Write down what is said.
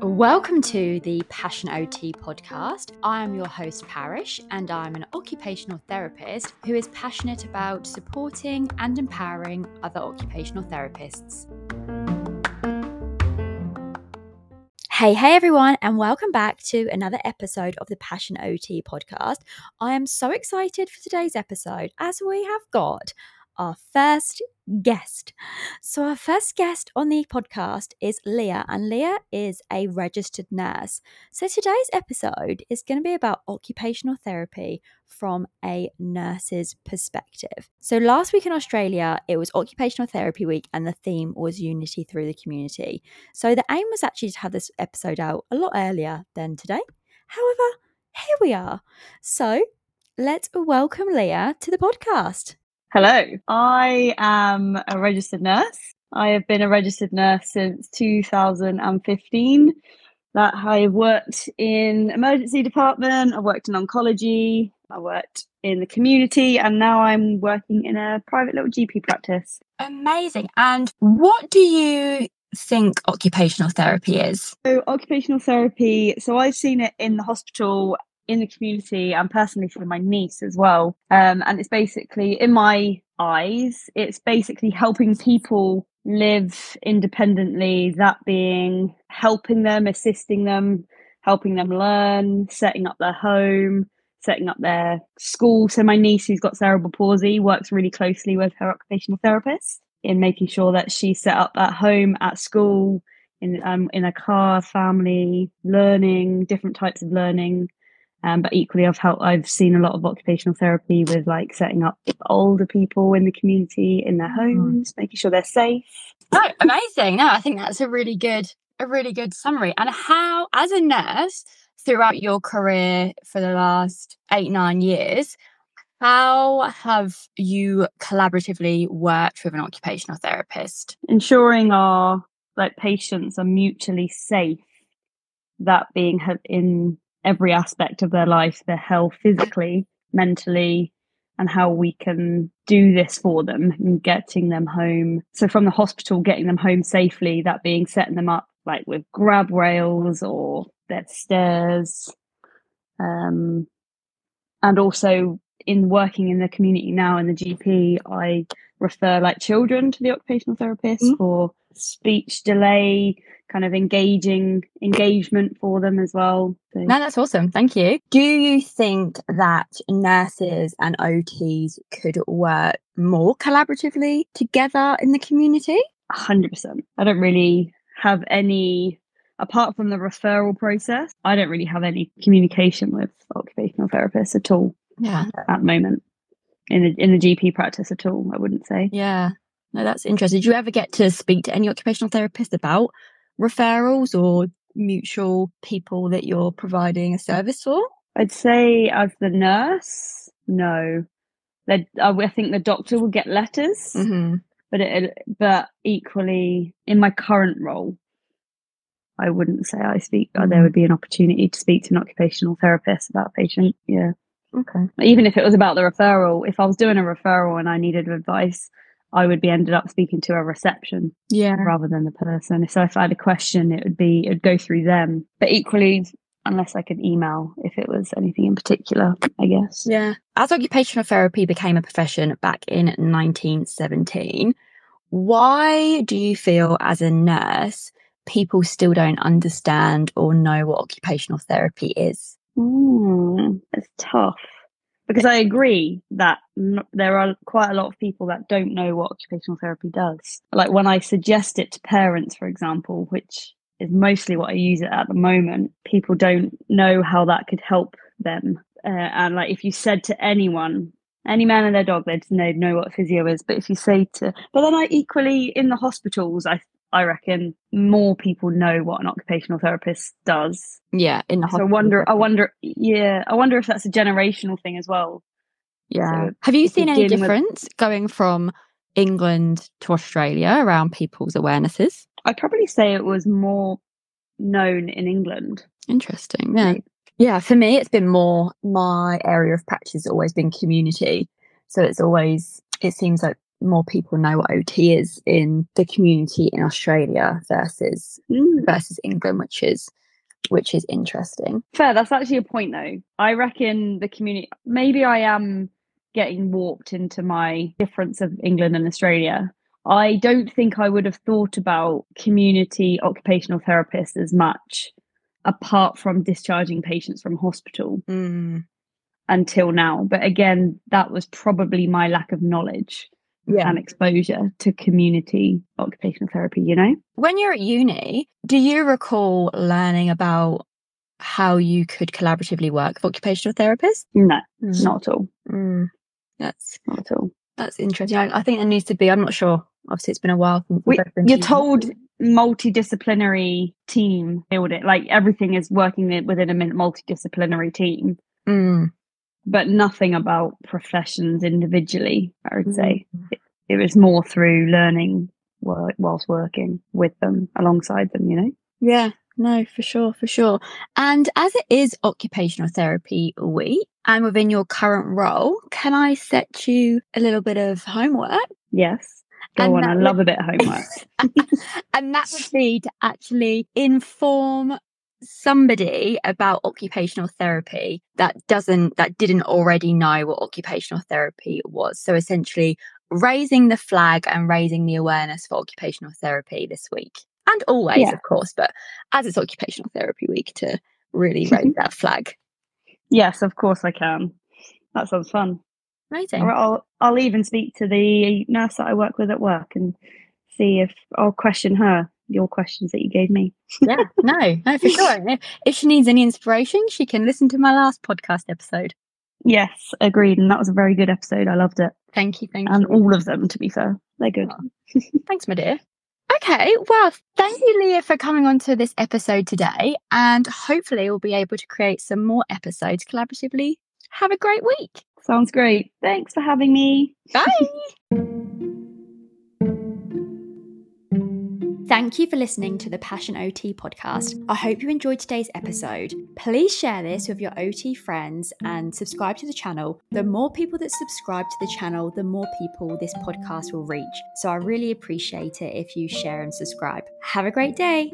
Welcome to the Passion OT podcast. I am your host, Parish, and I'm an occupational therapist who is passionate about supporting and empowering other occupational therapists. Hey, hey everyone, and welcome back to another episode of the Passion OT podcast. I am so excited for today's episode as we have got our first guest. So, our first guest on the podcast is Leah, and Leah is a registered nurse. So, today's episode is going to be about occupational therapy from a nurse's perspective. So, last week in Australia, it was Occupational Therapy Week, and the theme was Unity through the Community. So, the aim was actually to have this episode out a lot earlier than today. However, here we are. So, let's welcome Leah to the podcast. Hello, I am a registered nurse. I have been a registered nurse since 2015. That I have worked in emergency department, I worked in oncology, I worked in the community, and now I'm working in a private little GP practice. Amazing. And what do you think occupational therapy is? So, occupational therapy, so I've seen it in the hospital in the community and personally for my niece as well. Um, and it's basically, in my eyes, it's basically helping people live independently, that being helping them, assisting them, helping them learn, setting up their home, setting up their school. So my niece who's got cerebral palsy works really closely with her occupational therapist in making sure that she's set up at home, at school, in um, in a car, family, learning, different types of learning, um, but equally, I've helped. I've seen a lot of occupational therapy with like setting up older people in the community in their mm-hmm. homes, mm. making sure they're safe. Oh, amazing! No, I think that's a really good, a really good summary. And how, as a nurse, throughout your career for the last eight nine years, how have you collaboratively worked with an occupational therapist? Ensuring our like patients are mutually safe. That being in every aspect of their life, their health physically, mentally, and how we can do this for them and getting them home. So from the hospital, getting them home safely, that being setting them up like with grab rails or their stairs. Um, and also in working in the community now in the GP, I refer like children to the occupational therapist mm-hmm. for speech delay, kind of engaging engagement for them as well. So. No, that's awesome. Thank you. Do you think that nurses and OTs could work more collaboratively together in the community? 100%. I don't really have any apart from the referral process, I don't really have any communication with occupational therapists at all. Yeah. At the moment. In a in a GP practice at all, I wouldn't say. Yeah. No, that's interesting. Did you ever get to speak to any occupational therapist about referrals or mutual people that you're providing a service for? I'd say as the nurse, no. That I think the doctor will get letters, mm-hmm. but it, but equally in my current role, I wouldn't say I speak. Mm-hmm. There would be an opportunity to speak to an occupational therapist about a patient. Yeah. Okay. Even if it was about the referral, if I was doing a referral and I needed advice, I would be ended up speaking to a reception yeah. rather than the person. So if I had a question, it would be, it would go through them. But equally, unless I could email if it was anything in particular, I guess. Yeah. As occupational therapy became a profession back in 1917, why do you feel as a nurse people still don't understand or know what occupational therapy is? Mm, it's tough because I agree that n- there are quite a lot of people that don't know what occupational therapy does. Like when I suggest it to parents, for example, which is mostly what I use it at the moment, people don't know how that could help them. Uh, and like if you said to anyone, any man and their dog, they'd know, know what physio is. But if you say to, but then I equally in the hospitals, I I reckon more people know what an occupational therapist does. Yeah, in the so I wonder. I wonder. Yeah, I wonder if that's a generational thing as well. Yeah. So Have you seen any difference with... going from England to Australia around people's awarenesses? I'd probably say it was more known in England. Interesting. Yeah. Yeah. For me, it's been more my area of practice has always been community. So it's always, it seems like more people know what OT is in the community in Australia versus Mm. versus England, which is which is interesting. Fair, that's actually a point though. I reckon the community maybe I am getting warped into my difference of England and Australia. I don't think I would have thought about community occupational therapists as much apart from discharging patients from hospital until now. But again, that was probably my lack of knowledge Yeah. and exposure to community occupational therapy, you know? When you're at uni, do you recall learning about how you could collaboratively work with occupational therapists? No, not at all. Mm. That's Not at all. that's interesting. I, I think there needs to be. I'm not sure. Obviously, it's been a while We, we've both been you're told multidisciplinary team build it like everything is working within a multidisciplinary team Mm. but nothing about professions individually i would say Mm. It, was more through learning whilst working with them alongside them you know Yeah, no, for sure, for sure. And as it is occupational therapy week, and within your current role, can I set you a little bit of homework? yes go And on i would- love a bit of homework and that would be to actually inform somebody about occupational therapy that doesn't that didn't already know what occupational therapy was so essentially raising the flag and raising the awareness for occupational therapy this week and always Yeah. of course but as it's occupational therapy week to really raise that flag yes of course i can that sounds fun amazing Or I'll I'll even speak to the nurse that I work with at work and see if I'll question her your questions that you gave me. yeah no no for sure if, if she needs any inspiration she can listen to my last podcast episode Yes, agreed. And that was a very good episode. I loved it. Thank you thank And you all of them, to be fair. They're good. Oh, thanks, my dear. Okay, well, thank you, Leah, for coming on to this episode today. And hopefully, we'll be able to create some more episodes collaboratively. Have a great week. Sounds great. Thanks for having me. Bye. Thank you for listening to the Passion OT podcast. I hope you enjoyed today's episode. Please share this with your OT friends and subscribe to the channel. The more people that subscribe to the channel, the more people this podcast will reach. So I really appreciate it if you share and subscribe. Have a great day.